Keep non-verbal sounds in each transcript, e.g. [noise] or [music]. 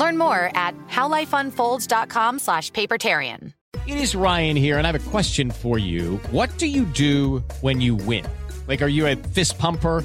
Learn more at howlifeunfolds.com slash papertarian. It is Ryan here, and I have a question for you. What do you do when you win? Like, are you a fist pumper?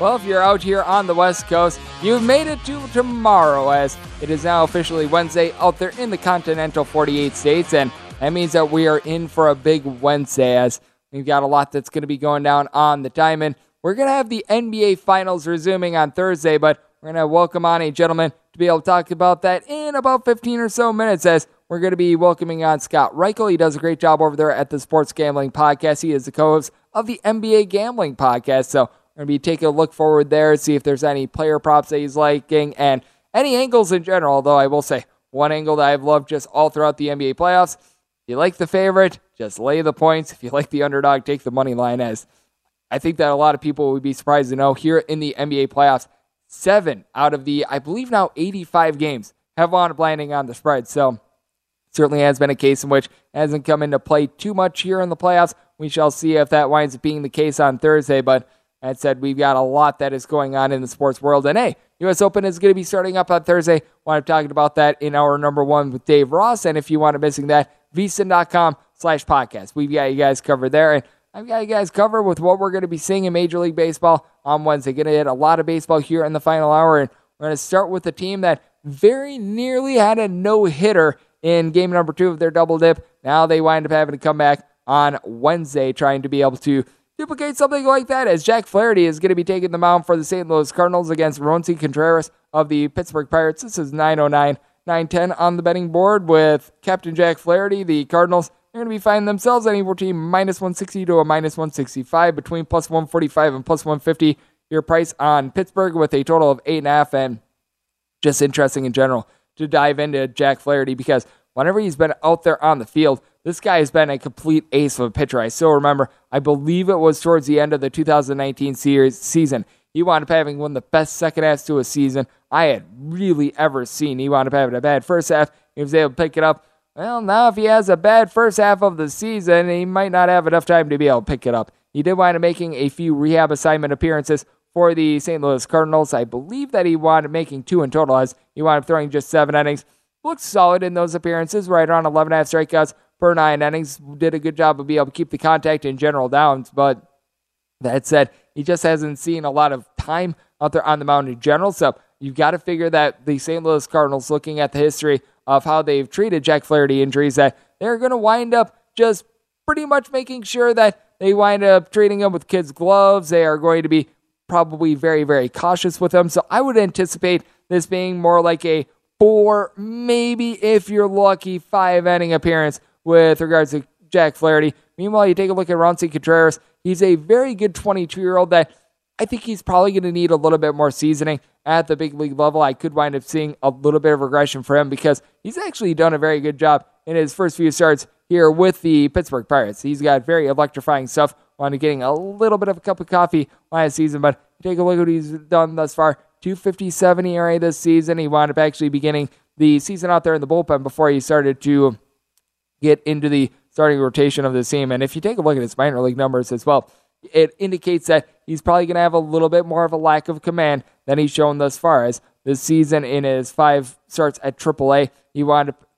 Well, if you're out here on the West Coast, you've made it to tomorrow as it is now officially Wednesday out there in the continental 48 states. And that means that we are in for a big Wednesday as we've got a lot that's going to be going down on the diamond. We're going to have the NBA Finals resuming on Thursday, but we're going to welcome on a gentleman to be able to talk about that in about 15 or so minutes as we're going to be welcoming on Scott Reichel. He does a great job over there at the Sports Gambling Podcast. He is the co host of the NBA Gambling Podcast. So going to be taking a look forward there, see if there's any player props that he's liking and any angles in general. Although I will say, one angle that I've loved just all throughout the NBA playoffs. If you like the favorite, just lay the points. If you like the underdog, take the money line. As I think that a lot of people would be surprised to know here in the NBA playoffs, seven out of the, I believe now 85 games have wound up landing on the spread. So certainly has been a case in which hasn't come into play too much here in the playoffs. We shall see if that winds up being the case on Thursday. But that said, we've got a lot that is going on in the sports world. And hey, US Open is going to be starting up on Thursday. We'll have talking about that in our number one with Dave Ross. And if you want to missing that, vsin.com slash podcast. We've got you guys covered there. And I've got you guys covered with what we're going to be seeing in Major League Baseball on Wednesday. Going to hit a lot of baseball here in the final hour. And we're going to start with a team that very nearly had a no hitter in game number two of their double dip. Now they wind up having to come back on Wednesday trying to be able to duplicate something like that as Jack Flaherty is going to be taking the mound for the St. Louis Cardinals against Roansy Contreras of the Pittsburgh Pirates. This is 909 910 on the betting board with Captain Jack Flaherty. The Cardinals are going to be finding themselves anywhere between minus 160 to a minus 165, between plus 145 and plus 150. Your price on Pittsburgh with a total of 8.5. And just interesting in general to dive into Jack Flaherty because whenever he's been out there on the field, this guy has been a complete ace of a pitcher. I still remember, I believe it was towards the end of the 2019 series season. He wound up having one of the best second halves to a season I had really ever seen. He wound up having a bad first half. He was able to pick it up. Well, now if he has a bad first half of the season, he might not have enough time to be able to pick it up. He did wind up making a few rehab assignment appearances for the St. Louis Cardinals. I believe that he wound up making two in total as he wound up throwing just seven innings. Looked solid in those appearances, right around 11 and a half strikeouts per nine innings. Did a good job of being able to keep the contact in general downs, but that said, he just hasn't seen a lot of time out there on the mound in general. So you've got to figure that the St. Louis Cardinals, looking at the history of how they've treated Jack Flaherty injuries, that they're going to wind up just pretty much making sure that they wind up treating him with kids' gloves. They are going to be probably very, very cautious with him. So I would anticipate this being more like a four, maybe if you're lucky, five inning appearance with regards to Jack Flaherty. Meanwhile, you take a look at Roansy Contreras. He's a very good 22 year old that I think he's probably going to need a little bit more seasoning at the big league level. I could wind up seeing a little bit of regression for him because he's actually done a very good job in his first few starts here with the Pittsburgh Pirates. He's got very electrifying stuff. Wanted getting a little bit of a cup of coffee last season, but take a look at what he's done thus far. 257 ERA this season. He wound up actually beginning the season out there in the bullpen before he started to get into the starting rotation of the team. And if you take a look at his minor league numbers as well, it indicates that he's probably going to have a little bit more of a lack of command than he's shown thus far. As this season, in his five starts at AAA, he wound up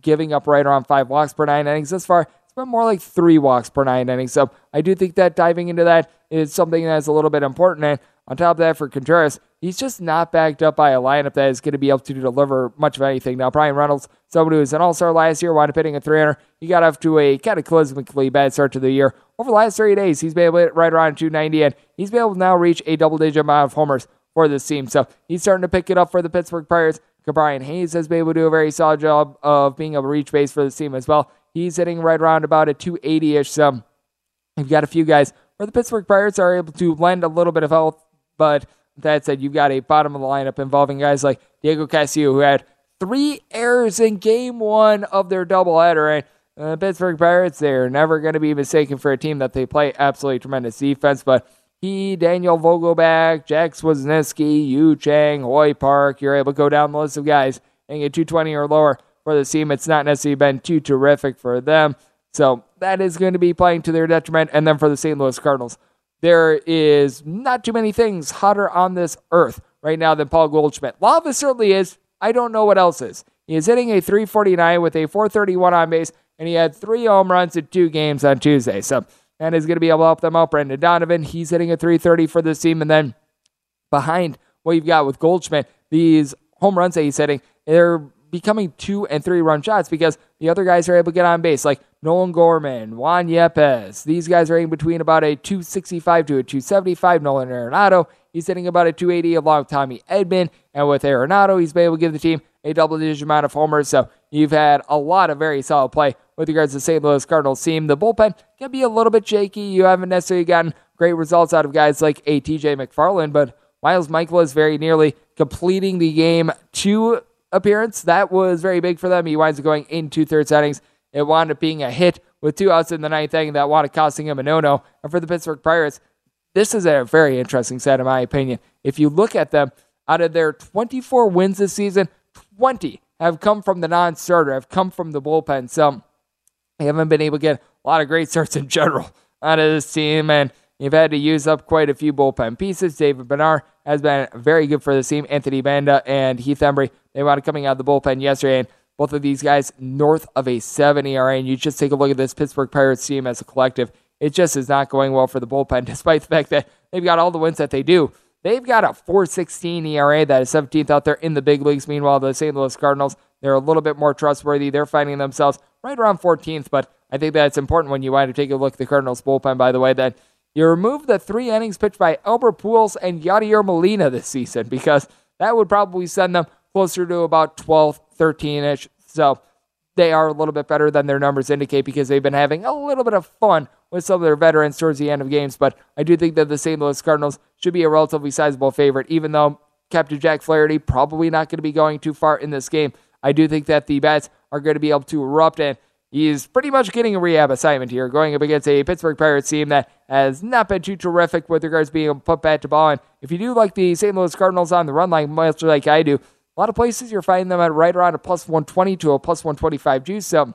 giving up right around five walks per nine innings. Thus far, it's more like three walks per nine innings. So I do think that diving into that is something that's a little bit important. And on top of that, for Contreras, he's just not backed up by a lineup that is going to be able to deliver much of anything. Now, Bryan Reynolds, someone who was an all star last year, wound up hitting a 300. He got off to a cataclysmically bad start to the year. Over the last three days, he's been able to hit right around 290, and he's been able to now reach a double digit amount of homers for this team. So he's starting to pick it up for the Pittsburgh Pirates. Brian Hayes has been able to do a very solid job of being able to reach base for the team as well. He's hitting right around about a 280 ish. So you've got a few guys where the Pittsburgh Pirates are able to lend a little bit of health, but that said, you've got a bottom of the lineup involving guys like Diego Castillo, who had three errors in game one of their doubleheader. And uh, the Pittsburgh Pirates, they're never going to be mistaken for a team that they play absolutely tremendous defense. But he, Daniel Vogelbach, Jack Swazniski, Yu Chang, Hoy Park, you're able to go down the list of guys and get 220 or lower for the team. It's not necessarily been too terrific for them. So that is going to be playing to their detriment. And then for the St. Louis Cardinals, there is not too many things hotter on this earth right now than Paul Goldschmidt. Lava certainly is. I don't know what else is. He is hitting a 349 with a 431 on base, and he had three home runs in two games on Tuesday. So that is going to be able to help them out. Brendan Donovan, he's hitting a 330 for this team. And then behind what you've got with Goldschmidt, these home runs that he's hitting, they're becoming two and three run shots because the other guys are able to get on base, like Nolan Gorman, Juan Yepez. These guys are in between about a 265 to a 275. Nolan Arenado, he's hitting about a 280 along with Tommy Edman. And with Arenado, he's been able to give the team a double digit amount of homers. So you've had a lot of very solid play with regards to the St. Louis Cardinals team. The bullpen can be a little bit shaky. You haven't necessarily gotten great results out of guys like a TJ McFarland, but Miles Mikolas very nearly completing the game two appearance. That was very big for them. He winds up going in two thirds innings. It wound up being a hit with two outs in the ninth inning that wound up costing him a no no. And for the Pittsburgh Pirates, this is a very interesting set, in my opinion. If you look at them, out of their 24 wins this season, 20 have come from the non starter, have come from the bullpen. So they haven't been able to get a lot of great starts in general out of this team. And You've had to use up quite a few bullpen pieces. David Bednar has been very good for the team. Anthony Banda and Heath Hembree, they wound up coming out of the bullpen yesterday, and both of these guys north of a 7 ERA. And you just take a look at this Pittsburgh Pirates team as a collective. It just is not going well for the bullpen, [laughs] despite the fact that they've got all the wins that they do. They've got a 4.16 ERA that is 17th out there in the big leagues. Meanwhile, the St. Louis Cardinals, they're a little bit more trustworthy. They're finding themselves right around 14th, but I think that's important when you wind up taking a look at the Cardinals bullpen, by the way, that you remove the three innings pitched by Albert Pujols and Yadier Molina this season because that would probably send them closer to about 12, 13 ish. So they are a little bit better than their numbers indicate because they've been having a little bit of fun with some of their veterans towards the end of games. But I do think that the St. Louis Cardinals should be a relatively sizable favorite, even though Captain Jack Flaherty probably not going to be going too far in this game. I do think that the bats are going to be able to erupt and He's pretty much getting a rehab assignment here, going up against a Pittsburgh Pirates team that has not been too terrific with regards to being put bat to ball. And if you do like the St. Louis Cardinals on the run line, much like I do, a lot of places you're finding them at right around a plus 120 to a plus 125 juice. So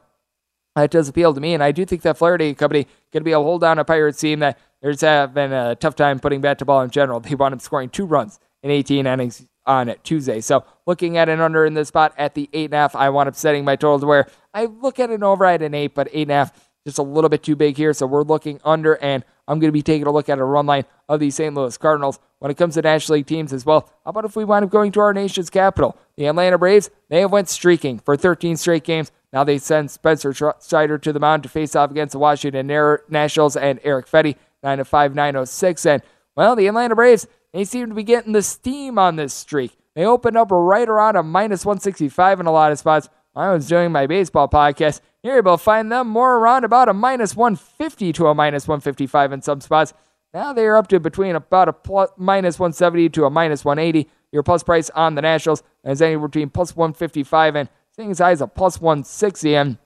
that does appeal to me. And I do think that Flaherty Company going to be able to hold down a Pirates team that there's been a tough time putting bat to ball in general. They wound up scoring two runs in 18 innings on Tuesday. So looking at an under in this spot at the eight and a half, I wound up setting my total to where I look at an over at an eight, but eight and a half just a little bit too big here. So we're looking under, and I'm going to be taking a look at a run line of the St. Louis Cardinals when it comes to National League teams as well. How about if we wind up going to our nation's capital? The Atlanta Braves, they have went streaking for 13 straight games. Now they send Spencer Strider to the mound to face off against the Washington Nationals and Erick Fedde, 9 5, 906. And, well, the Atlanta Braves, they seem to be getting the steam on this streak. They opened up right around a minus 165 in a lot of spots. I was doing my baseball podcast. Here You're able to find them more around about a minus 150 to a minus 155 in some spots. Now they are up to between about a plus, minus 170 to a minus 180. Your plus price on the Nationals is anywhere between plus 155 and seeing as high as a plus 160. And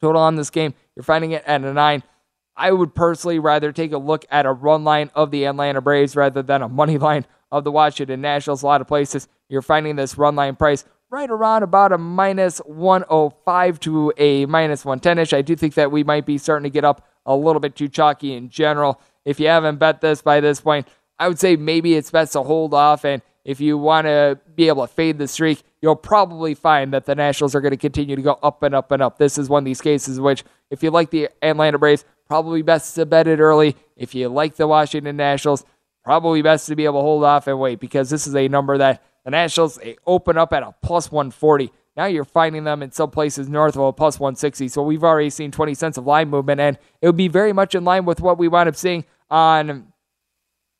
total on this game, you're finding it at a 9. I would personally rather take a look at a run line of the Atlanta Braves rather than a money [laughs] line of the Washington Nationals. A lot of places you're finding this run line price right around about a minus 105 to a minus 110 ish. I do think that we might be starting to get up a little bit too chalky in general. If you haven't bet this by this point, I would say maybe it's best to hold off. And if you want to be able to fade the streak, you'll probably find that the Nationals are going to continue to go up and up and up. This is one of these cases which, if you like the Atlanta Braves, probably best to bet it early. If you like the Washington Nationals, probably best to be able to hold off and wait because this is a number that the Nationals they open up at a plus 140. Now you're finding them in some places north of a plus 160. So we've already seen 20 cents of line movement, and it would be very much in line with what we wound up seeing on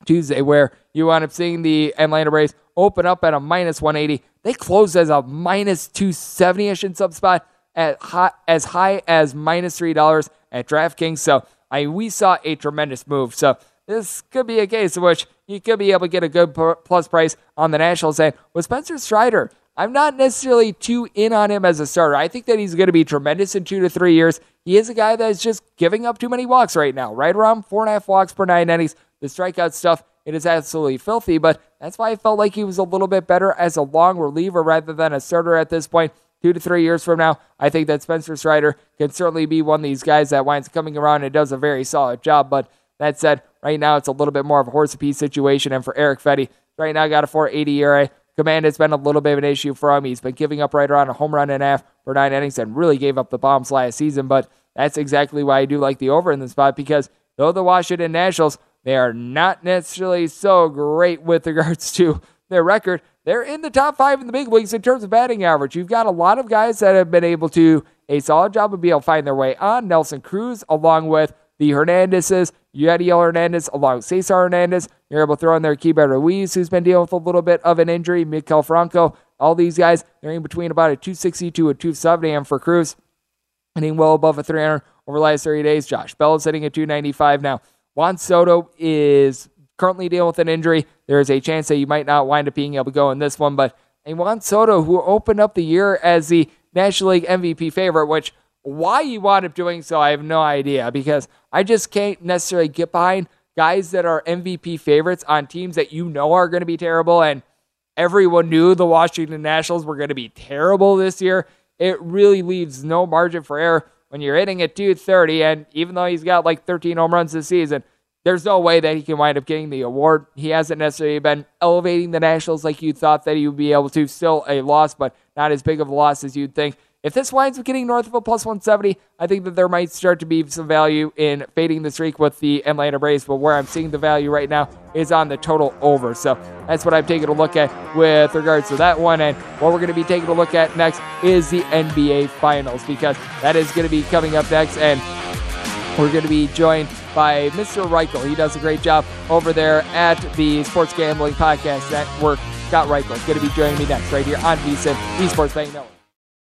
Tuesday, where you wound up seeing the Atlanta Braves open up at a minus 180. They closed as a minus 270 ish in some spot at high, as high as minus $3 at DraftKings. So I we saw a tremendous move. So this could be a case in which you could be able to get a good plus price on the Nationals. And with Spencer Strider, I'm not necessarily too in on him as a starter. I think that he's going to be tremendous in two to three years. He is a guy that's just giving up too many walks right now, right around four and a half walks per nine innings. The strikeout stuff, it is absolutely filthy, but that's why I felt like he was a little bit better as a long reliever rather than a starter at this point two to three years from now, I think that Spencer Strider can certainly be one of these guys that winds coming around and does a very solid job. But that said, right now it's a little bit more of a horse piece situation. And for Erick Fedde, right now got a 480 ERA. Command has been a little bit of an issue for him. He's been giving up right around a home run and a half for nine innings and really gave up the bombs last season. But that's exactly why I do like the over in the spot because though the Washington Nationals, they are not necessarily so great with regards to their record they're in the top five in the big leagues in terms of batting average. You've got a lot of guys that have been able to a solid job of being able to find their way on. Nelson Cruz, along with the Hernandezes, Yadiel Hernandez, along with Cesar Hernandez. You're able to throw in there Keibert Ruiz, who's been dealing with a little bit of an injury. Maikel Franco, all these guys, they're in between about a 260 to a 270. And for Cruz, hitting well above a 300 over the last 30 days. Josh Bell is hitting at 295 now. Juan Soto is currently dealing with an injury. There is a chance that you might not wind up being able to go in this one. But a Juan Soto, who opened up the year as the National League MVP favorite, which why you wound up doing so, I have no idea because I just can't necessarily get behind guys that are MVP favorites on teams that you know are going to be terrible. And everyone knew the Washington Nationals were going to be terrible this year. It really leaves no margin for error when you're hitting at 230. And even though he's got like 13 home runs this season, there's no way that he can wind up getting the award. He hasn't necessarily been elevating the Nationals like you thought that he would be able to. Still a loss, but not as big of a loss as you'd think. If this winds up getting north of a plus 170, I think that there might start to be some value in fading the streak with the Atlanta Braves. But where I'm seeing the value right now is on the total over. So that's what I'm taking a look at with regards to that one. And what we're going to be taking a look at next is the NBA Finals because that is going to be coming up next. And we're going to be joined by Mr. Reichel. He does a great job over there at the Sports Gambling Podcast Network. Scott Reichel is going to be joining me next right here on VSIN, the Sports Betting Network.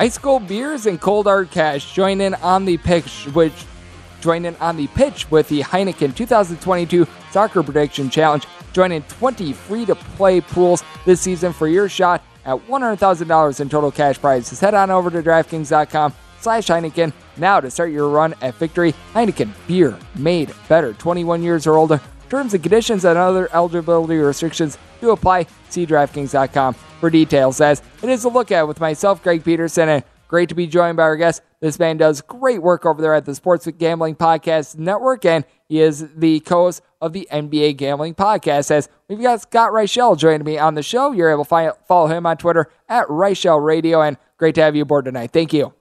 Ice Cold Beers and Cold Hard Cash join in on the pitch, which join in on the pitch with the Heineken 2022 Soccer Prediction Challenge. Join in 20 free-to-play pools this season for your shot at $100,000 in total cash prizes. Head on over to DraftKings.com slash Heineken now to start your run at victory. Heineken beer made better, 21 years or older. Terms and conditions and other eligibility restrictions do apply. See DraftKings.com for details. As it is a look at with myself, Greg Peterson, and great to be joined by our guest. This man does great work over there at the Sports with Gambling Podcast Network, and he is the co-host of the NBA Gambling Podcast. As we've got Scott Reichel joining me on the show, you're able to find, follow him on Twitter at Reichel Radio, and great to have you aboard tonight. Thank you.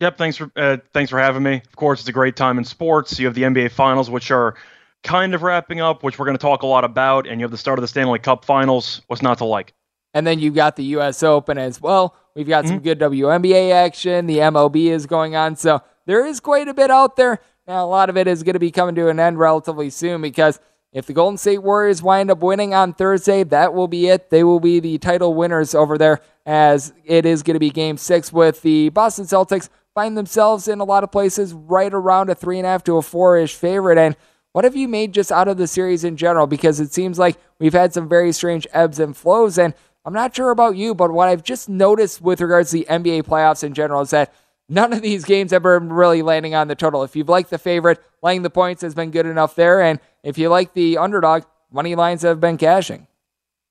Yep, thanks for uh, thanks for having me. Of course, it's a great time in sports. You have the NBA Finals, which are kind of wrapping up, which we're going to talk a lot about, and you have the start of the Stanley Cup Finals. What's not to like? And then you've got the U.S. Open as well. We've got mm-hmm. some good WNBA action. The MLB is going on, so there is quite a bit out there. Now, a lot of it is going to be coming to an end relatively soon because if the Golden State Warriors wind up winning on Thursday, that will be it. They will be the title winners over there, as it is going to be Game Six with the Boston Celtics find themselves in a lot of places right around a three and a half to a four ish favorite. And what have you made just out of the series in general? Because it seems like we've had some very strange ebbs and flows. And I'm not sure about you, but what I've just noticed with regards to the NBA playoffs in general is that none of these games have been really landing on the total. If you've liked the favorite, laying the points has been good enough there. And if you like the underdog, money lines have been cashing.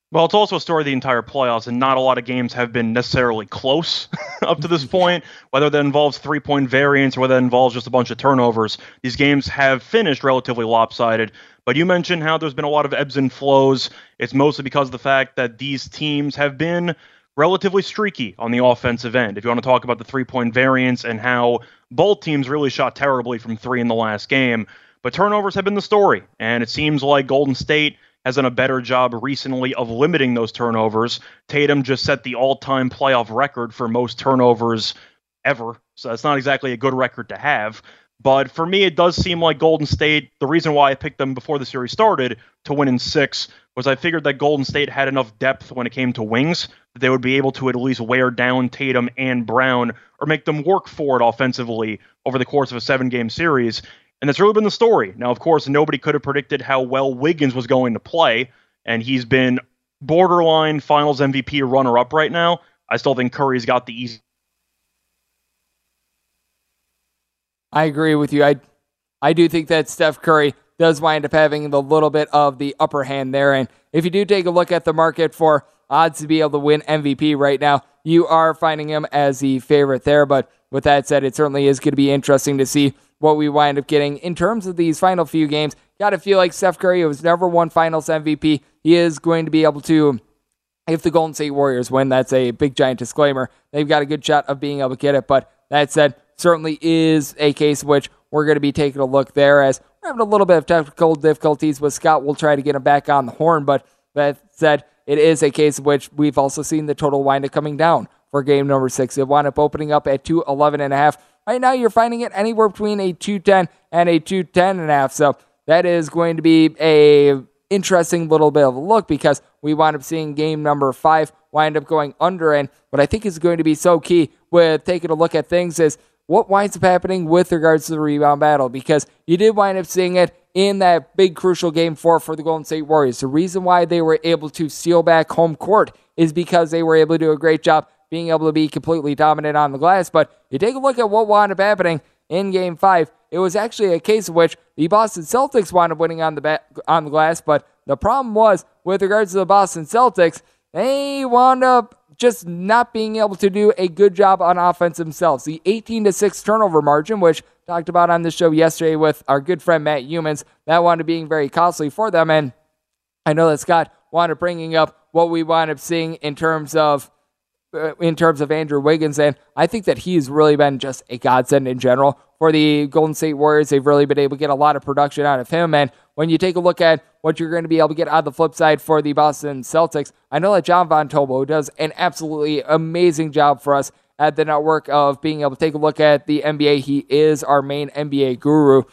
Well, it's also a story of the entire playoffs, and not a lot of games have been necessarily close [laughs] up to this [laughs] point. Whether that involves three point variance or whether that involves just a bunch of turnovers, these games have finished relatively lopsided. But you mentioned how there's been a lot of ebbs and flows. It's mostly because of the fact that these teams have been relatively streaky on the offensive end. If you want to talk about the three point variance and how both teams really shot terribly from three in the last game, but turnovers have been the story. And it seems like Golden State has done a better job recently of limiting those turnovers. Tatum just set the all time playoff record for most turnovers ever. So that's not exactly a good record to have. But for me, it does seem like Golden State, the reason why I picked them before the series started to win in six was I figured that Golden State had enough depth when it came to wings that they would be able to at least wear down Tatum and Brown or make them work for it offensively over the course of a seven game series. And that's really been the story. Now, of course, nobody could have predicted how well Wiggins was going to play, and he's been borderline finals MVP runner up right now. I still think Curry's got the easy. I agree with you. I I do think that Steph Curry does wind up having the little bit of the upper hand there. And if you do take a look at the market for odds to be able to win MVP right now, you are finding him as the favorite there. But with that said, it certainly is going to be interesting to see what we wind up getting in terms of these final few games. Got to feel like Steph Curry, who has never won Finals MVP, he is going to be able to. If the Golden State Warriors win, that's a big giant disclaimer. They've got a good shot of being able to get it. But that said, certainly is a case which we're going to be taking a look there as we're having a little bit of technical difficulties with Scott. We'll try to get him back on the horn. But that said, it is a case of which we've also seen the total wind up coming down for game number six. It wound up opening up at 211 and a half. Right now, you're finding it anywhere between a 210 and a 210 and a half. So that is going to be a interesting little bit of a look because we wind up seeing game number five wind up going under. And what I think is going to be so key with taking a look at things is what winds up happening with regards to the rebound battle because you did wind up seeing it in that big crucial game four for the Golden State Warriors. The reason why they were able to steal back home court is because they were able to do a great job being able to be completely dominant on the glass. But you take a look at what wound up happening in game five. It was actually a case of which the Boston Celtics wound up winning on the ba- on the glass, but the problem was with regards to the Boston Celtics, they wound up just not being able to do a good job on offense themselves. The 18 to 6 turnover margin, which talked about on the show yesterday with our good friend Matt Youmans, that wound up being very costly for them. And I know that Scott wound up bringing up what we wound up seeing in terms of Uh, in terms of Andrew Wiggins, and I think that he's really been just a godsend in general for the Golden State Warriors. They've really been able to get a lot of production out of him, and when you take a look at what you're going to be able to get on the flip side for the Boston Celtics, I know that Jon Von Tobel does an absolutely amazing job for us at the network of being able to take a look at the NBA. He is our main NBA guru.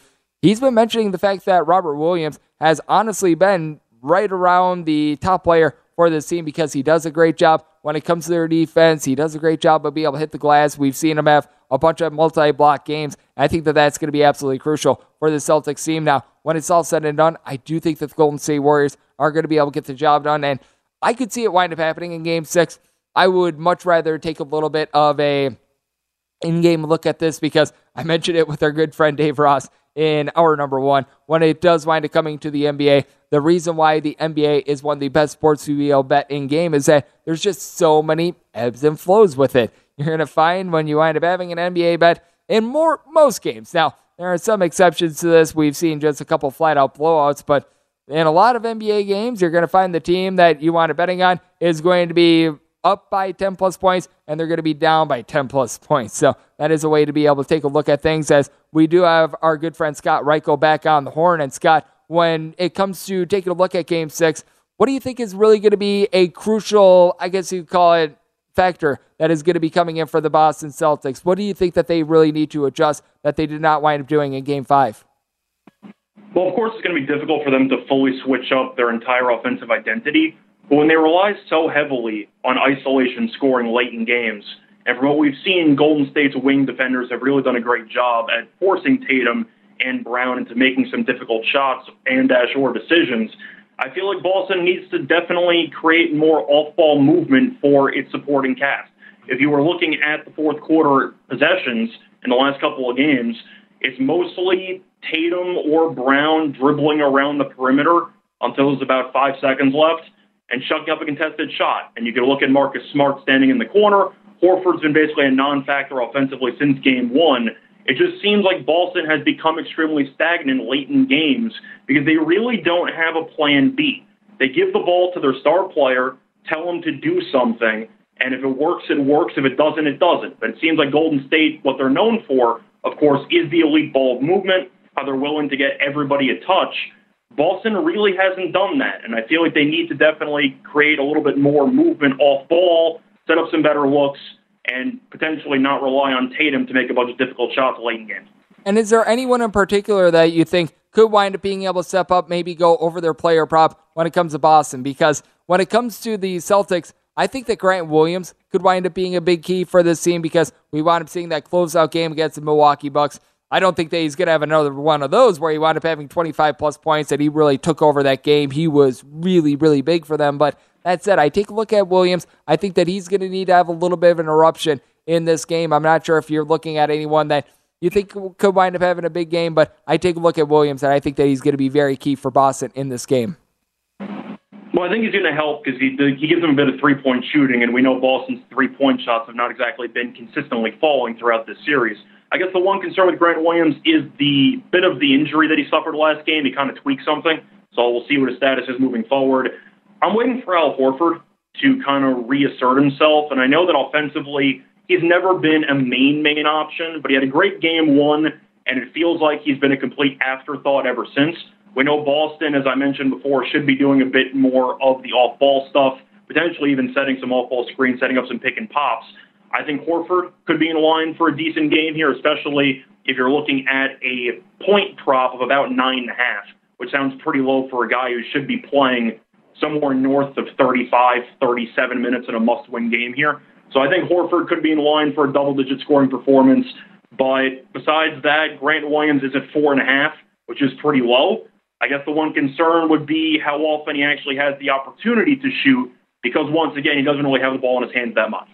He's been mentioning the fact that Robert Williams has honestly been right around the top player for this team because he does a great job when it comes to their defense. He does a great job of being able to hit the glass. We've seen him have a bunch of multi block games. I think that that's going to be absolutely crucial for the Celtics team. Now, when it's all said and done, I do think that the Golden State Warriors are going to be able to get the job done. And I could see it wind up happening in game six. I would much rather take a little bit of a in-game look at this because I mentioned it with our good friend Dave Ross in our number one. When it does wind up coming to the NBA, the reason why the NBA is one of the best sports able to bet in game is that there's just so many ebbs and flows with it. You're going to find when you wind up having an NBA bet in more most games. Now, there are some exceptions to this. We've seen just a couple flat out blowouts, but in a lot of NBA games, you're going to find the team that you want to betting on is going to be up by 10 plus points and they're going to be down by 10 plus points. So that is a way to be able to take a look at things as we do have our good friend Scott Reichel back on the horn. And Scott, when it comes to taking a look at game six, what do you think is really going to be a crucial, I guess you call it, factor that is going to be coming in for the Boston Celtics? What do you think that they really need to adjust that they did not wind up doing in game five? Well, of course, it's going to be difficult for them to fully switch up their entire offensive identity. But when they rely so heavily on isolation scoring late in games, and from what we've seen, Golden State's wing defenders have really done a great job at forcing Tatum and Brown into making some difficult shots and dash or decisions. I feel like Boston needs to definitely create more off-ball movement for its supporting cast. If you were looking at the fourth quarter possessions in the last couple of games, it's mostly Tatum or Brown dribbling around the perimeter until there's about five seconds left and chucking up a contested shot. And you can look at Marcus Smart standing in the corner. Horford's been basically a non-factor offensively since game one. It just seems like Boston has become extremely stagnant late in games because they really don't have a plan B. They give the ball to their star player, tell them to do something, and if it works, it works. If it doesn't, it doesn't. But it seems like Golden State, what they're known for, of course, is the elite ball movement, how they're willing to get everybody a touch. Boston really hasn't done that, and I feel like they need to definitely create a little bit more movement off ball, set up some better looks, and potentially not rely on Tatum to make a bunch of difficult shots late in games. And is there anyone in particular that you think could wind up being able to step up, maybe go over their player prop when it comes to Boston? Because when it comes to the Celtics, I think that Grant Williams could wind up being a big key for this team because we wound up seeing that closeout game against the Milwaukee Bucks. I don't think that he's going to have another one of those where he wound up having 25 plus points and he really took over that game. He was really, really big for them. But that said, I take a look at Williams. I think that he's going to need to have a little bit of an eruption in this game. I'm not sure if you're looking at anyone that you think could wind up having a big game, but I take a look at Williams and I think that he's going to be very key for Boston in this game. Well, I think he's going to help because he he gives them a bit of three point shooting, and we know Boston's three point shots have not exactly been consistently falling throughout this series. I guess the one concern with Grant Williams is the bit of the injury that he suffered last game. He kind of tweaked something, so we'll see what his status is moving forward. I'm waiting for Al Horford to kind of reassert himself, and I know that offensively he's never been a main main option, but he had a great game one, and it feels like he's been a complete afterthought ever since. We know Boston, as I mentioned before, should be doing a bit more of the off ball stuff, potentially even setting some off ball screens, setting up some pick and pops. I think Horford could be in line for a decent game here, especially if you're looking at a point prop of about nine and a half, which sounds pretty low for a guy who should be playing somewhere north of 35, 37 minutes in a must win game here. So I think Horford could be in line for a double digit scoring performance. But besides that, Grant Williams is at four and a half, which is pretty low. I guess the one concern would be how often he actually has the opportunity to shoot, because once again, he doesn't really have the ball in his hands that much.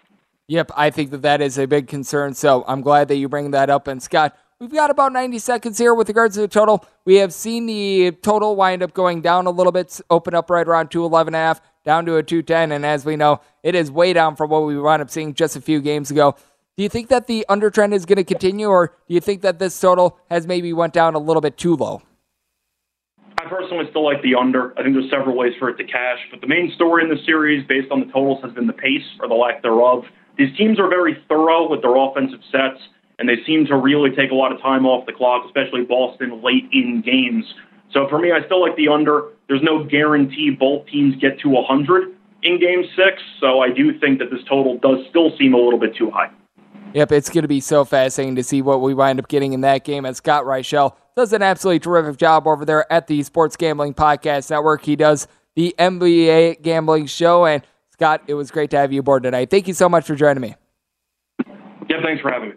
Yep, I think that that is a big concern. So I'm glad that you bring that up. And Scott, we've got about 90 seconds here with regards to the total. We have seen the total wind up going down a little bit, open up right around 211 and a half, down to a 210. And as we know, it is way down from what we wound up seeing just a few games ago. Do you think that the undertrend is going to continue, or do you think that this total has maybe went down a little bit too low? I personally still like the under. I think there's several ways for it to cash, but the main story in the series, based on the totals, has been the pace or the lack thereof. These teams are very thorough with their offensive sets, and they seem to really take a lot of time off the clock, especially Boston late in games. So for me, I still like the under. There's no guarantee both teams get to 100 in game six, so I do think that this total does still seem a little bit too high. Yep, it's going to be so fascinating to see what we wind up getting in that game. And Scott Reichel does an absolutely terrific job over there at the Sports Gambling Podcast Network. He does the NBA Gambling Show. And Scott, it was great to have you aboard tonight. Thank you so much for joining me. Yeah, thanks for having me.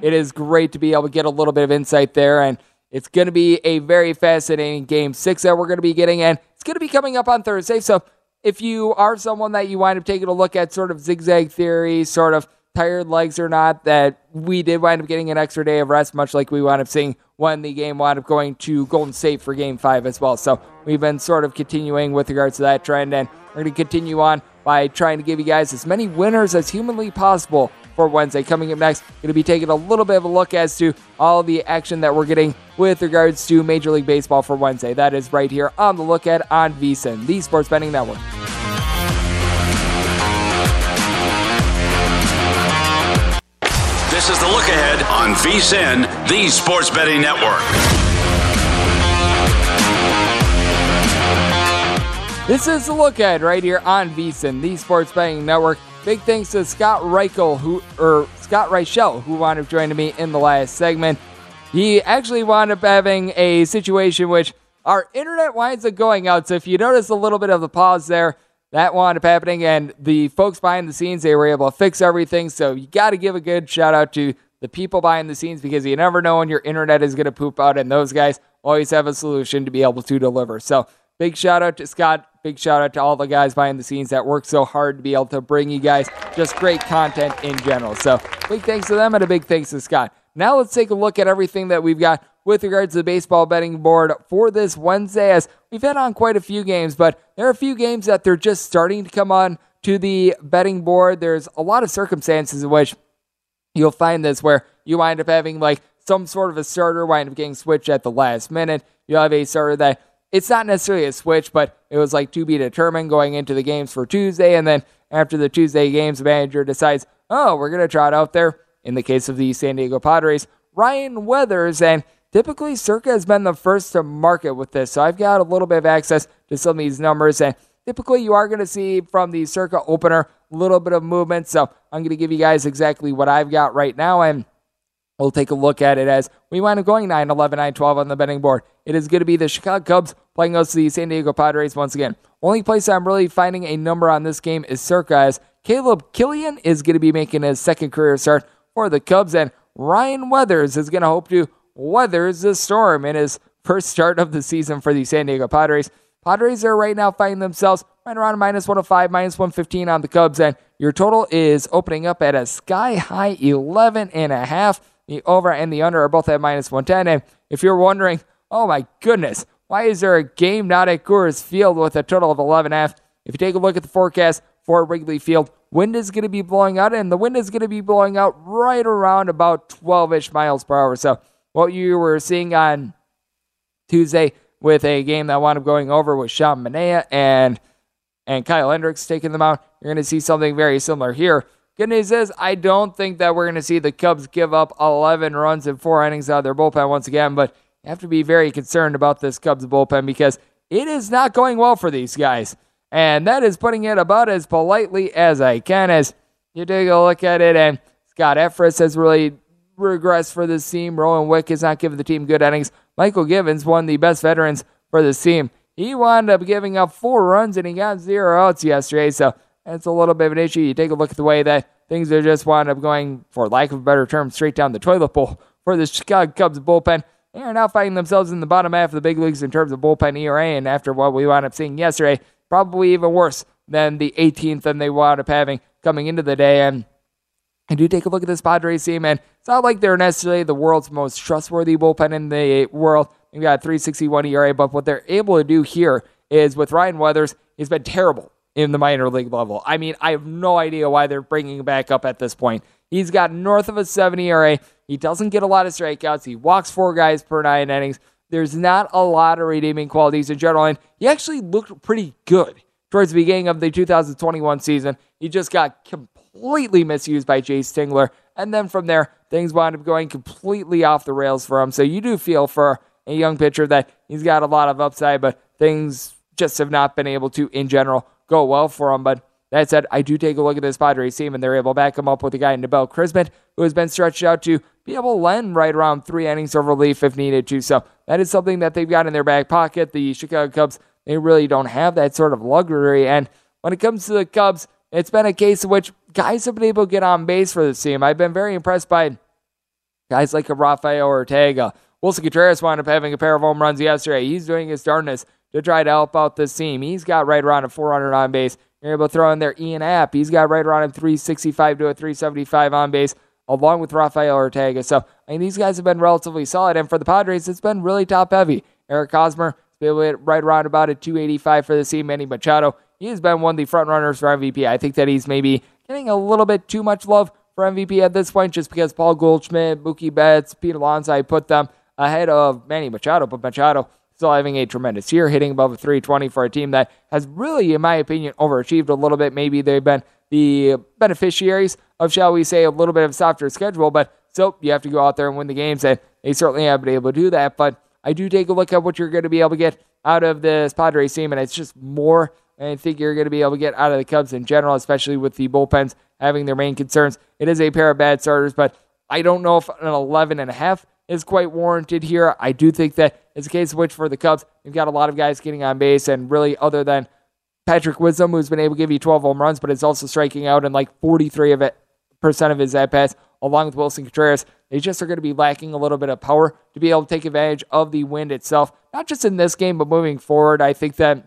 It is great to be able to get a little bit of insight there. And it's going to be a very fascinating game six that we're going to be getting. And it's going to be coming up on Thursday. So if you are someone that you wind up taking a look at sort of zigzag theory, sort of tired legs or not, that we did wind up getting an extra day of rest, much like we wound up seeing when the game wound up going to Golden State for game five as well. So we've been sort of continuing with regards to that trend, and we're going to continue on by trying to give you guys as many winners as humanly possible for Wednesday. Coming up next, going to be taking a little bit of a look as to all the action that we're getting with regards to Major League Baseball for Wednesday. That is right here on the look at on VSIN, the Sports Betting Network. This is the look ahead on VSIN, the Sports Betting Network. This is the look ahead right here on VSIN, the Sports Betting Network. Big thanks to Scott Reichel, who or Scott Reichel, who wound up joining me in the last segment. He actually wound up having a situation which our internet winds up going out. So if you notice a little bit of the pause there, that wound up happening, and the folks behind the scenes they were able to fix everything. So you got to give a good shout out to the people behind the scenes because you never know when your internet is going to poop out, and those guys always have a solution to be able to deliver. So big shout out to Scott. Big shout out to all the guys behind the scenes that work so hard to be able to bring you guys just great content in general. So big thanks to them and a big thanks to Scott. Now let's take a look at everything that we've got with regards to the baseball betting board for this Wednesday, as we've had on quite a few games, but there are a few games that they're just starting to come on to the betting board. There's a lot of circumstances in which you'll find this where you wind up having like some sort of a starter wind up getting switched at the last minute. You'll have a starter that it's not necessarily a switch, but it was like to be determined going into the games for Tuesday. And then after the Tuesday games, the manager decides, oh, we're going to try it out there. In the case of the San Diego Padres, Ryan Weathers. And Typically, Circa has been the first to market with this, so I've got a little bit of access to some of these numbers. And typically, you are going to see from the Circa opener a little bit of movement. So I'm going to give you guys exactly what I've got right now, and we'll take a look at it as we wind up going 9 11, 9 12 on the betting board. It is going to be the Chicago Cubs playing us the San Diego Padres once again. Only place I'm really finding a number on this game is Circa, as Caleb Killian is going to be making his second career start for the Cubs, and Ryan Weathers is going to hope to weather the storm in his first start of the season for the San Diego Padres. Padres are right now finding themselves right around minus 105, minus 115 on the Cubs, and your total is opening up at a sky high 11 and a half. The over and the under are both at minus 110. And if you're wondering, oh my goodness, why is there a game not at Coors Field with a total of 11 and half? If you take a look at the forecast for Wrigley Field, wind is going to be blowing out, and the wind is going to be blowing out right around about 12 ish miles per hour. So what you were seeing on Tuesday with a game that wound up going over with Sean Manaea and and Kyle Hendricks taking them out. You're going to see something very similar here. Good news is, I don't think that we're going to see the Cubs give up 11 runs in four innings out of their bullpen once again, but you have to be very concerned about this Cubs bullpen because it is not going well for these guys. And that is putting it about as politely as I can as you take a look at it. And Scott Effross has really regress for this team. Rowan Wick is not giving the team good innings. Mychal Givens, one of the best veterans for this team, he wound up giving up four runs and he got zero outs yesterday. So that's a little bit of an issue. You take a look at the way that things are just wound up going, for lack of a better term, straight down the toilet bowl for the Chicago Cubs bullpen. They are now finding themselves in the bottom half of the big leagues in terms of bullpen ERA, and after what we wound up seeing yesterday, probably even worse than the 18th than they wound up having coming into the day. And I do take a look at this Padres team, and it's not like they're necessarily the world's most trustworthy bullpen in the world. They've got 361 ERA, but what they're able to do here is with Ryan Weathers, he's been terrible in the minor league level. I mean, I have no idea why they're bringing him back up at this point. He's got north of a 70 ERA. He doesn't get a lot of strikeouts. He walks four guys per nine innings. There's not a lot of redeeming qualities in general, and he actually looked pretty good towards the beginning of the 2021 season. He just got completely misused by Jayce Tingler, and then from there, things wound up going completely off the rails for him. So you do feel for a young pitcher that he's got a lot of upside, but things just have not been able to, in general, go well for him. But that said, I do take a look at this Padres team, and they're able to back him up with a guy in Nabil Crismatt, who has been stretched out to be able to lend right around three innings of relief if needed to. So that is something that they've got in their back pocket. The Chicago Cubs, they really don't have that sort of luxury. And when it comes to the Cubs, it's been a case in which guys have been able to get on base for this team. I've been very impressed by guys like Rafael Ortega. Willson Contreras wound up having a pair of home runs yesterday. He's doing his darndest to try to help out this team. He's got right around a 400 on base. You're able to throw in there Ian Happ. He's got right around a 365 to a 375 on base, along with Rafael Ortega. So, I mean, these guys have been relatively solid. And for the Padres, it's been really top heavy. Eric Hosmer has been right around about a 285 for the team. Manny Machado, he has been one of the front runners for MVP. I think that he's maybe getting a little bit too much love for MVP at this point just because Paul Goldschmidt, Mookie Betts, Pete Alonso, I put them ahead of Manny Machado. But Machado still having a tremendous year, hitting above a 320 for a team that has really, in my opinion, overachieved a little bit. Maybe they've been the beneficiaries of, shall we say, a little bit of a softer schedule, but still, you have to go out there and win the games, and they certainly have been able to do that. But I do take a look at what you're going to be able to get out of this Padres team, and it's just more I think you're going to be able to get out of the Cubs in general, especially with the bullpens having their main concerns. It is a pair of bad starters, but I don't know if an 11 and a half is quite warranted here. I do think that it's a case of which for the Cubs, you've got a lot of guys getting on base, and really, other than Patrick Wisdom, who's been able to give you 12 home runs, but is also striking out in like 43 of it percent of his at bats, along with Willson Contreras. They just are going to be lacking a little bit of power to be able to take advantage of the wind itself, not just in this game, but moving forward. I think that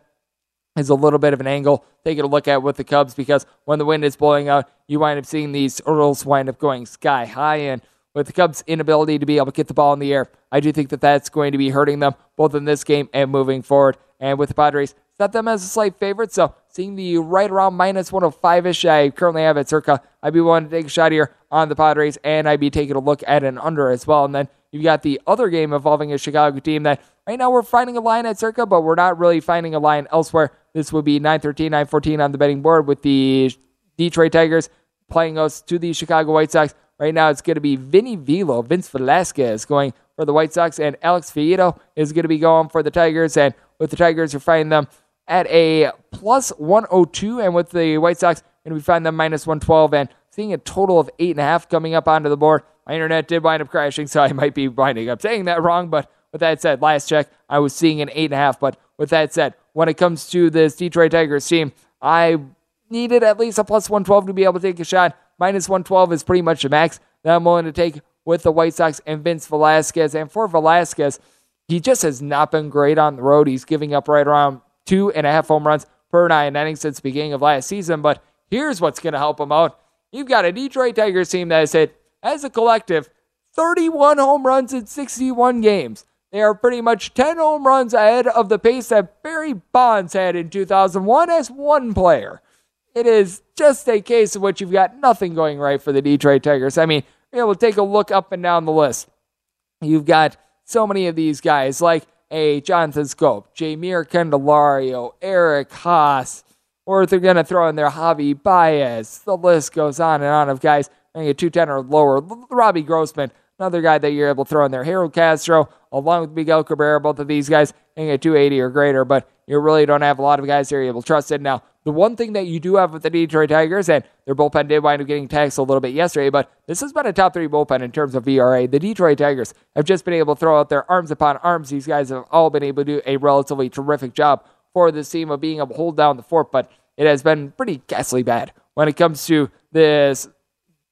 is a little bit of an angle taking a look at with the Cubs because when the wind is blowing out, you wind up seeing these turtles wind up going sky high. And with the Cubs' inability to be able to get the ball in the air, I do think that that's going to be hurting them both in this game and moving forward. And with the Padres, set them as a slight favorite. So seeing the right around minus 105 ish, I currently have at circa. I'd be willing to take a shot here on the Padres, and I'd be taking a look at an under as well. And then you've got the other game involving a Chicago team that right now we're finding a line at circa, but we're not really finding a line elsewhere. This would be 913, 914 on the betting board with the Detroit Tigers playing us to the Chicago White Sox. Right now, it's going to be Vinny Velo, Vince Velasquez going for the White Sox, and Alex Faedo is going to be going for the Tigers. And with the Tigers, you're finding them at a plus 102, and with the White Sox, you're going to be finding them minus 112, and seeing a total of 8.5 coming up onto the board. My internet did wind up crashing, so I might be winding up saying that wrong, but with that said, last check, I was seeing an 8.5, but with that said, when it comes to this Detroit Tigers team, I needed at least a plus 112 to be able to take a shot. Minus 112 is pretty much the max that I'm willing to take with the White Sox and Vince Velasquez. And for Velasquez, he just has not been great on the road. He's giving up right around two and a half home runs per nine innings since the beginning of last season. But here's what's going to help him out. You've got a Detroit Tigers team that has hit, as a collective, 31 home runs in 61 games. They are pretty much 10 home runs ahead of the pace that Barry Bonds had in 2001 as one player it is just a case of which you've got nothing going right for the Detroit Tigers. I mean, able to take a look up and down the list. You've got so many of these guys like a Jonathan Schoop, Jeimer Candelario, Eric Haase, or they're going to throw in there Javi Baez. The list goes on and on of guys getting a 210 or lower. Robbie Grossman, another guy that you're able to throw in there. Harold Castro, along with Miguel Cabrera, both of these guys getting at 280 or greater, but you really don't have a lot of guys that you'll trust in. Now, the one thing that you do have with the Detroit Tigers, and their bullpen did wind up getting taxed a little bit yesterday, but this has been a top three bullpen in terms of ERA. The Detroit Tigers have just been able to throw out their arms upon arms. These guys have all been able to do a relatively terrific job for this team of being able to hold down the fort, but it has been pretty ghastly bad when it comes to this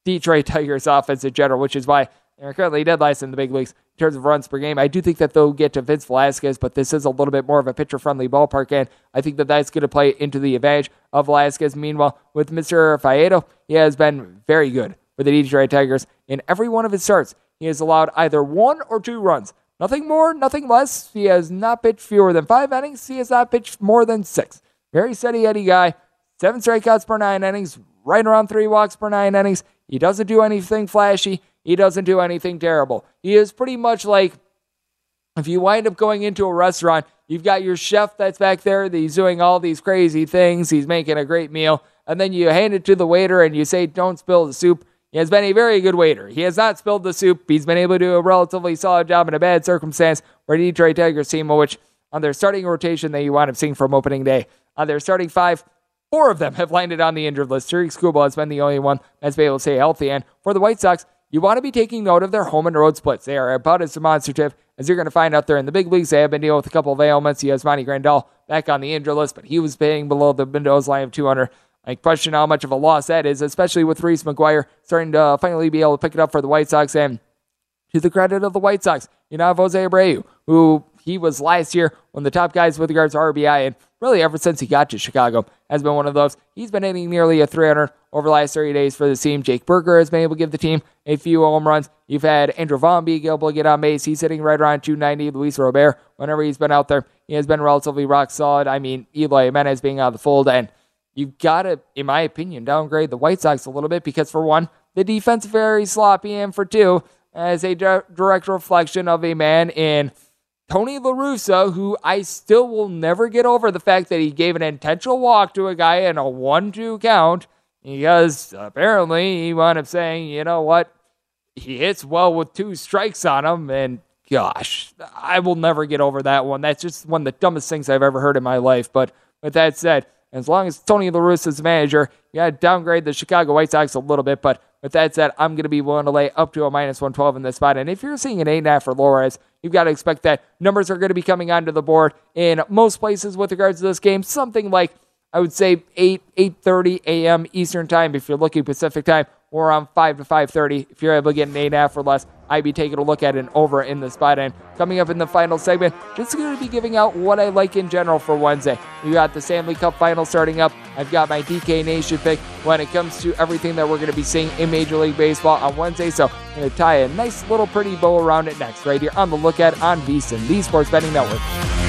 Detroit Tigers offense in general, which is why they're currently dead last in the big leagues in terms of runs per game. I do think that they'll get to Vince Velasquez, but this is a little bit more of a pitcher friendly ballpark, and I think that that's going to play into the advantage of Velasquez. Meanwhile, with Mr. Faedo, he has been very good for the Detroit Tigers. In every one of his starts, he has allowed either one or two runs. Nothing more, nothing less. He has not pitched fewer than five innings. He has not pitched more than six. Very steady Eddie guy. Seven strikeouts per nine innings, right around three walks per nine innings. He doesn't do anything flashy. He doesn't do anything terrible. He is pretty much like if you wind up going into a restaurant, you've got your chef that's back there, he's doing all these crazy things, he's making a great meal, and then you hand it to the waiter and you say, Don't spill the soup. He has been a very good waiter. He has not spilled the soup. He's been able to do a relatively solid job in a bad circumstance where Detroit Tigers team, which on their starting rotation that you wind up seeing from opening day, on their starting five, four of them have landed on the injured list. Tarik Skubal has been the only one that's been able to stay healthy. And for the White Sox, you want to be taking note of their home and road splits. They are about as demonstrative as you're going to find out there in the big leagues. They have been dealing with a couple of ailments. He has Monty Grandal back on the injury list, but he was paying below the Mendoza line of 200. I question how much of a loss that is, especially with Reese McGuire starting to finally be able to pick it up for the White Sox. And to the credit of the White Sox, you now have Jose Abreu, who he was last year one of the top guys with regards to RBI, and really ever since he got to Chicago has been one of those. He's been hitting nearly a 300 over the last 30 days for the team. Jake Burger has been able to give the team a few home runs. You've had Andrew Vaughn be able to get on base. He's hitting right around 290. Luis Robert, whenever he's been out there, he has been relatively rock solid. I mean, Eloy Jimenez being out of the fold, and you've got to, in my opinion, downgrade the White Sox a little bit because, for one, the defense very sloppy, and for two, as a direct reflection of a man in Tony La Russa, who I still will never get over the fact that he gave an intentional walk to a guy in a 1 2 count because apparently he wound up saying, you know what, he hits well with two strikes on him. And gosh, I will never get over that one. That's just one of the dumbest things I've ever heard in my life. But with that said, as long as Tony La Russa's manager, you got to downgrade the Chicago White Sox a little bit. But with that said, I'm going to be willing to lay up to a minus 112 in this spot. And if you're seeing an 8.5 for Lores, you've got to expect that numbers are going to be coming onto the board in most places with regards to this game. Something like, I would say, 8, 8.30 a.m. Eastern Time if you're looking Pacific Time, or around 5 to 5.30 if you're able to get an eight 8.5 or less. I'd be taking a look at an over in the spot. And coming up in the final segment, just going to be giving out what I like in general for Wednesday. We got the Stanley Cup final starting up. I've got my DK Nation pick when it comes to everything that we're going to be seeing in Major League Baseball on Wednesday. So I'm going to tie a nice little pretty bow around it next, right here on the Lookout on VSIN, the Sports Betting Network.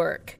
work.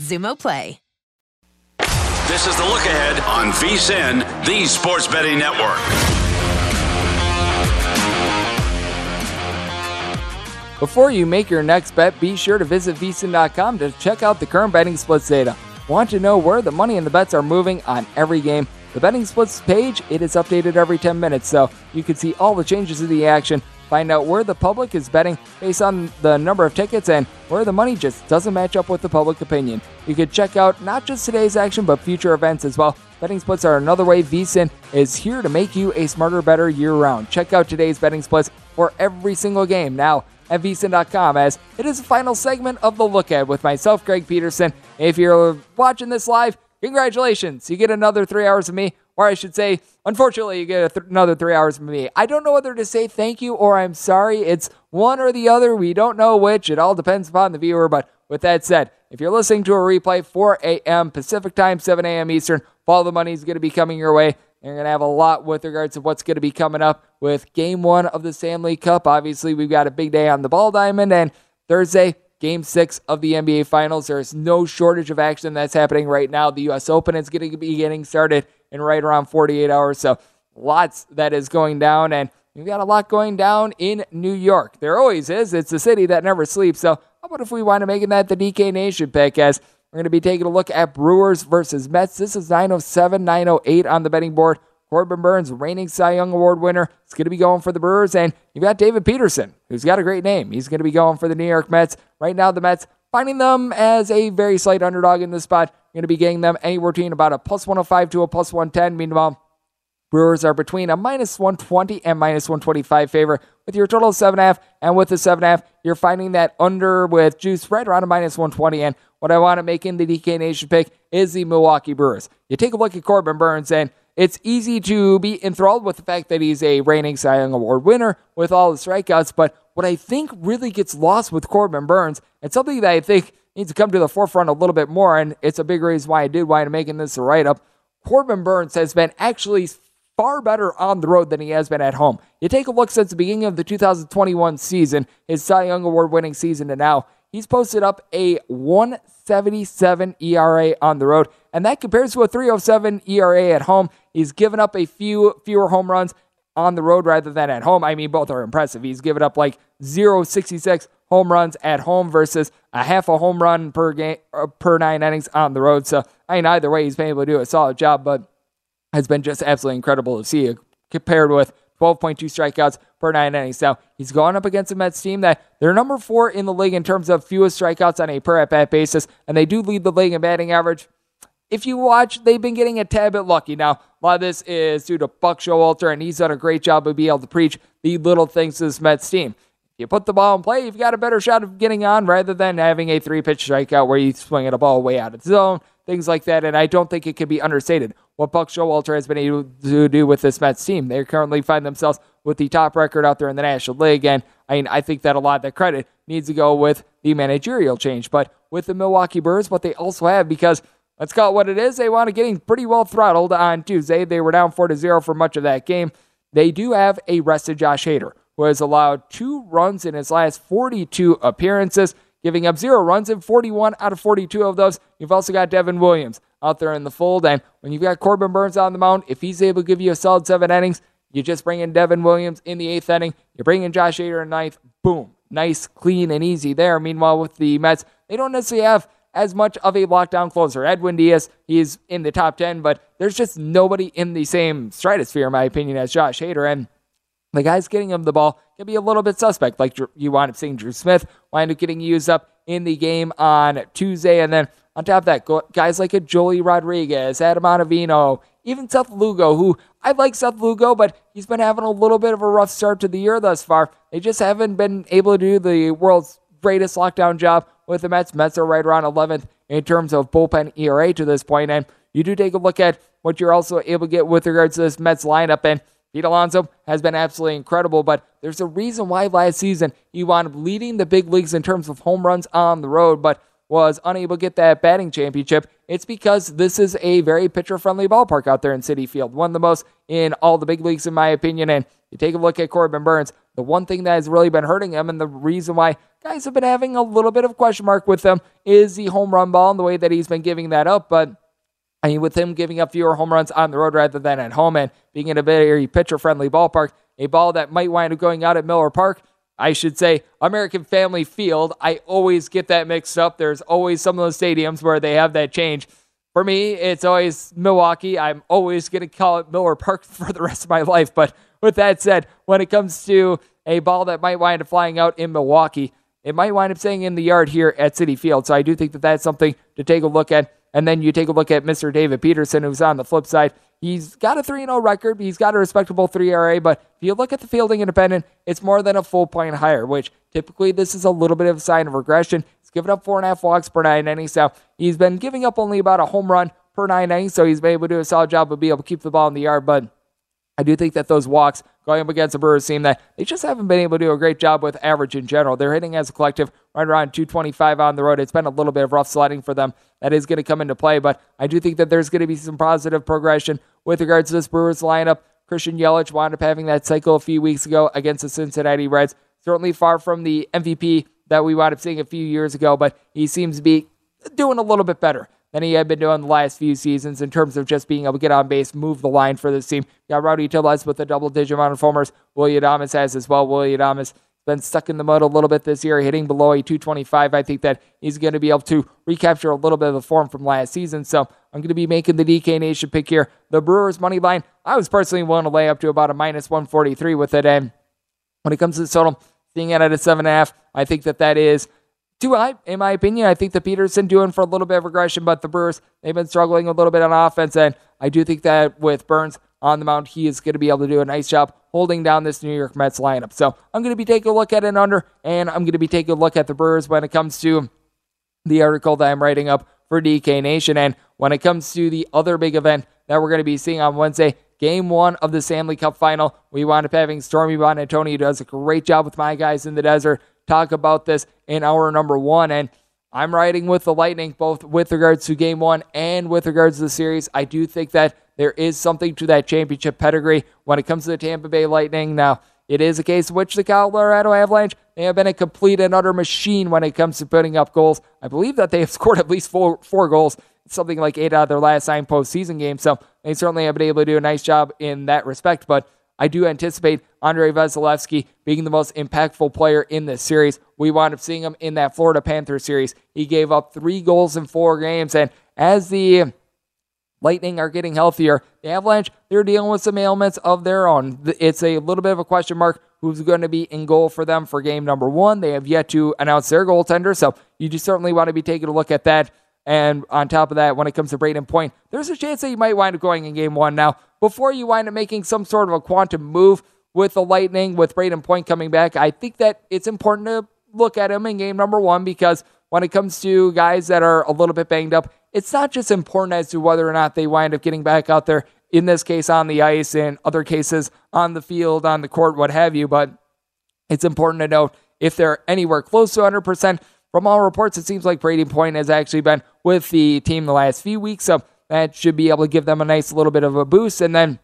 Xumo Play. This is the look ahead on VSIN, the Sports Betting Network. Before you make your next bet, be sure to visit vsin.com to check out the current betting splits data. Want to know where the money and the bets are moving on every game? The betting splits page, it is updated every 10 minutes, so you can see all the changes in the action, find out where the public is betting based on the number of tickets and where the money just doesn't match up with the public opinion. You can check out not just today's action, but future events as well. Betting splits are another way VSIN is here to make you a smarter, better year round. Check out today's betting splits for every single game. Now, at vsin.com as it is the final segment of the look at with myself, Greg Peterson. If you're watching this live, congratulations. You get another three hours of me, or I should say, unfortunately, you get th- another three hours from me. I don't know whether to say thank you or I'm sorry. It's one or the other. We don't know which. It all depends upon the viewer. But with that said, if you're listening to a replay, 4 a.m. Pacific time, 7 a.m. Eastern, Follow the Money is going to be coming your way. You're going to have a lot with regards to what's going to be coming up with game one of the Stanley Cup. Obviously, we've got a big day on the ball diamond, and Thursday, game six of the NBA Finals. There's no shortage of action that's happening right now. The U.S. Open is going to be getting started in right around 48 hours. So, lots that is going down, and we've got a lot going down in New York. There always is. It's a city that never sleeps. So, how about if we wind up making that the DK Nation pick as we're going to be taking a look at Brewers versus Mets. This is 907, 908 on the betting board. Corbin Burnes, reigning Cy Young Award winner, is going to be going for the Brewers. And you've got David Peterson, who's got a great name. He's going to be going for the New York Mets. Right now, the Mets finding them as a very slight underdog in this spot. Going to be getting them anywhere between about a plus 105 to a plus 110. Meanwhile, Brewers are between a minus 120 and minus 125 favor with your total of 7.5. And with the 7.5, you're finding that under with juice right around a minus 120. And what I want to make in the DK Nation pick is the Milwaukee Brewers. You take a look at Corbin Burnes, and it's easy to be enthralled with the fact that he's a reigning Cy Young Award winner with all the strikeouts. But what I think really gets lost with Corbin Burnes, and something that I think needs to come to the forefront a little bit more, and it's a big reason why I did wind up making this a write up. Corbin Burnes has been actually far better on the road than he has been at home. You take a look since the beginning of the 2021 season, his Cy Young Award winning season to now, he's posted up a 177 ERA on the road, and that compares to a 307 ERA at home. He's given up a few fewer home runs on the road rather than at home. I mean, both are impressive. He's given up like 0.66 home runs at home versus a half a home run per game uh, per nine innings on the road. So, I mean, either way, he's been able to do a solid job, but has been just absolutely incredible to see compared with 12.2 strikeouts per nine innings. Now, he's gone up against a Mets team that they're number four in the league in terms of fewest strikeouts on a per at bat basis, and they do lead the league in batting average. If you watch, they've been getting a tad bit lucky. Now, a lot of this is due to Buck Showalter, and he's done a great job of being able to preach the little things to this Mets team. You put the ball in play, you've got a better shot of getting on rather than having a three pitch strikeout where you swing at a ball way out of the zone, things like that. And I don't think it can be understated what Buck Showalter has been able to do with this Mets team. They currently find themselves with the top record out there in the National League. And I mean, I think that a lot of that credit needs to go with the managerial change. But with the Milwaukee Brewers, what they also have, because let's call it what it is, they up getting pretty well throttled on Tuesday. They were down 4 to 0 for much of that game. They do have a rested Josh Hader, who has allowed two runs in his last 42 appearances, giving up zero runs in 41 out of 42 of those. You've also got Devin Williams out there in the fold. And when you've got Corbin Burns on the mound, if he's able to give you a solid seven innings, you just bring in Devin Williams in the eighth inning. You bring in Josh Hader in ninth. Boom. Nice, clean, and easy there. Meanwhile, with the Mets, they don't necessarily have as much of a lockdown closer. Edwin Diaz, he's in the top 10, but there's just nobody in the same stratosphere, in my opinion, as Josh Hader. And the guys getting him the ball can be a little bit suspect. Like you wind up seeing Drew Smith wind up getting used up in the game on Tuesday. And then on top of that, guys like a Joely Rodriguez, Adam Ottavino, even Seth Lugo, who I like Seth Lugo, but he's been having a little bit of a rough start to the year thus far. They just haven't been able to do the world's greatest lockdown job with the Mets. Mets are right around 11th in terms of bullpen ERA to this point, and you do take a look at what you're also able to get with regards to this Mets lineup, and Pete Alonso has been absolutely incredible, but there's a reason why last season he wound up leading the big leagues in terms of home runs on the road, but was unable to get that batting championship. It's because this is a very pitcher friendly ballpark out there in Citi Field, one of the most in all the big leagues, in my opinion. And you take a look at Corbin Burnes, the one thing that has really been hurting him, and the reason why guys have been having a little bit of question mark with him, is the home run ball and the way that he's been giving that up. But I mean, with him giving up fewer home runs on the road rather than at home and being in a very pitcher friendly ballpark, a ball that might wind up going out at Miller Park. I should say American Family Field. I always get that mixed up. There's always some of those stadiums where they have that change. For me, it's always Milwaukee. I'm always going to call it Miller Park [laughs] for the rest of my life. But with that said, when it comes to a ball that might wind up flying out in Milwaukee, it might wind up staying in the yard here at Citi Field. So I do think that that's something to take a look at. And then you take a look at Mr. David Peterson, who's on the flip side. He's got a 3 0 record. He's got a respectable 3 RA, but if you look at the fielding independent, it's more than a full point higher, which typically this is a little bit of a sign of regression. He's given up four and a half walks per nine innings. So he's been giving up only about a home run per nine innings, so he's been able to do a solid job of being able to keep the ball in the yard. But I do think that those walks going up against the Brewers team that they just haven't been able to do a great job with average in general. They're hitting as a collective right around 225 on the road. It's been a little bit of rough sledding for them. That is going to come into play, but I do think that there's going to be some positive progression with regards to this Brewers lineup. Christian Yelich wound up having that cycle a few weeks ago against the Cincinnati Reds. Certainly far from the MVP that we wound up seeing a few years ago, but he seems to be doing a little bit better than he had been doing the last few seasons in terms of just being able to get on base, move the line for this team. Got Rowdy Tellez with a double digit amount of homers. Willy Adames has as well. Willy Adames been stuck in the mud a little bit this year, hitting below a 225. I think that he's going to be able to recapture a little bit of the form from last season. So I'm going to be making the DK Nation pick here. The Brewers money line, I was personally willing to lay up to about a minus 143 with it. And when it comes to the total, seeing it at a seven and a half, I think that that is too I, in my opinion. I think the Peterson doing for a little bit of regression, but the Brewers, they've been struggling a little bit on offense. And I do think that with Burnes on the mound, he is going to be able to do a nice job holding down this New York Mets lineup. So I'm going to be taking a look at an under, and I'm going to be taking a look at the Brewers when it comes to the article that I'm writing up for DK Nation. And when it comes to the other big event that we're going to be seeing on Wednesday, game one of the Stanley Cup final, we wound up having Stormy Buonantony, who does a great job with my guys in the desert, talk about this in hour number one. And I'm riding with the Lightning, both with regards to game one and with regards to the series. I do think that there is something to that championship pedigree when it comes to the Tampa Bay Lightning. Now, it is a case in which the Colorado Avalanche, they have been a complete and utter machine when it comes to putting up goals. I believe that they have [laughs] scored at least four, four goals, something like eight out of their last nine postseason games. So they certainly have been able to do a nice job in that respect. But I do anticipate Andrei Vasilevskiy being the most impactful player in this series. We wound up seeing him in that Florida Panthers series. He gave up three goals in four games. And as the Lightning are getting healthier, the Avalanche, they're dealing with some ailments of their own. It's a little bit of a question mark who's going to be in goal for them for game number one. They have yet to announce their goaltender, so you just certainly want to be taking a look at that. And on top of that, when it comes to Brayden Point, there's a chance that you might wind up going in game one. Now, before you wind up making some sort of a quantum move with the Lightning, with Brayden Point coming back, I think that it's important to look at him in game number one because when it comes to guys that are a little bit banged up, it's not just important as to whether or not they wind up getting back out there, in this case on the ice, in other cases on the field, on the court, what have you, but it's important to note if they're anywhere close to 100%. From all reports, it seems like Brayden Point has actually been with the team the last few weeks, so that should be able to give them a nice little bit of a boost. And then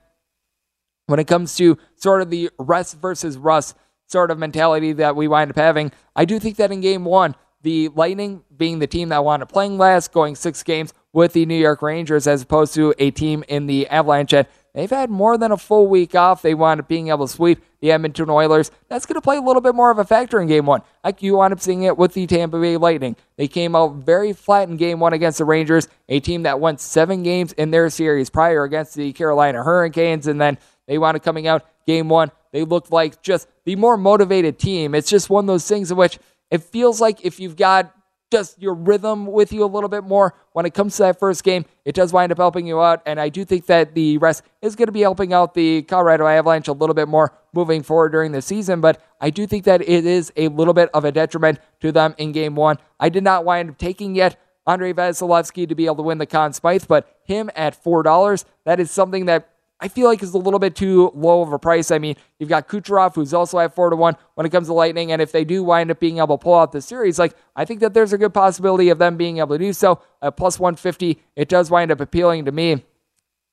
when it comes to sort of the rest versus rust sort of mentality that we wind up having, I do think that in game one, the Lightning being the team that wound up playing last, going six games with the New York Rangers, as opposed to a team in the Avalanche that they've had more than a full week off. They wound up being able to sweep the Edmonton Oilers. That's going to play a little bit more of a factor in game one. Like you wound up seeing it with the Tampa Bay Lightning. They came out very flat in game one against the Rangers, a team that won seven games in their series prior against the Carolina Hurricanes, and then they wound up coming out game one. They looked like just the more motivated team. It's just one of those things in which it feels like if you've got just your rhythm with you a little bit more when it comes to that first game, it does wind up helping you out. And I do think that the rest is going to be helping out the Colorado Avalanche a little bit more moving forward during the season. But I do think that it is a little bit of a detriment to them in game one. I did not wind up taking yet Andrei Vasilevskiy to be able to win the Conn Smythe, but him at $4, that is something that I feel like is a little bit too low of a price. I mean, you've got Kucherov, who's also at four to one when it comes to Lightning, and if they do wind up being able to pull out the series, like I think that there's a good possibility of them being able to do so. At plus 150, it does wind up appealing to me.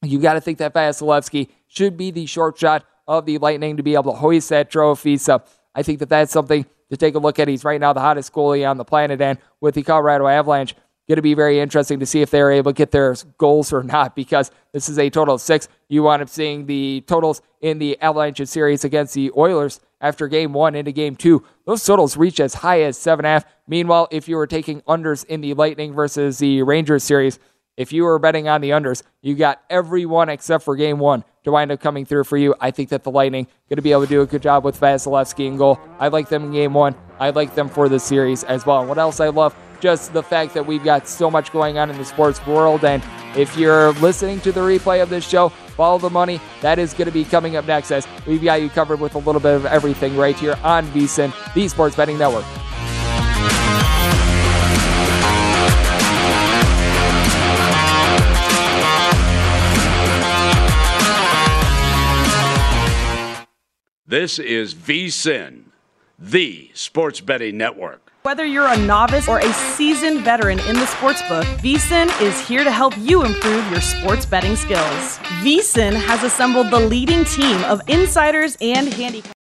You got to think that Vasilevskiy should be the short shot of the Lightning to be able to hoist that trophy. So I think that that's something to take a look at. He's right now the hottest goalie on the planet, and with the Colorado Avalanche, going to be very interesting to see if they're able to get their goals or not because this is a total of six. You wind up seeing the totals in the Avalanche series against the Oilers after game one into game two. Those totals reach as high as seven and a half. Meanwhile, if you were taking unders in the Lightning versus the Rangers series, if you were betting on the unders, you got every one except for game one to wind up coming through for you. I think that the Lightning going to be able to do a good job with Vasilevskiy in goal. I like them in game one. I like them for the series as well. And what else I love? Just the fact that we've got so much going on in the sports world. And if you're listening to the replay of this show, follow the money. That is going to be coming up next as we've got you covered with a little bit of everything right here on VSIN, the Sports Betting Network. This is VSIN, the sports betting network. Whether you're a novice or a seasoned veteran in the sports book, VSIN is here to help you improve your sports betting skills. VSIN has assembled the leading team of insiders and handicappers.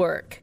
Network.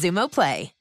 Xumo Play.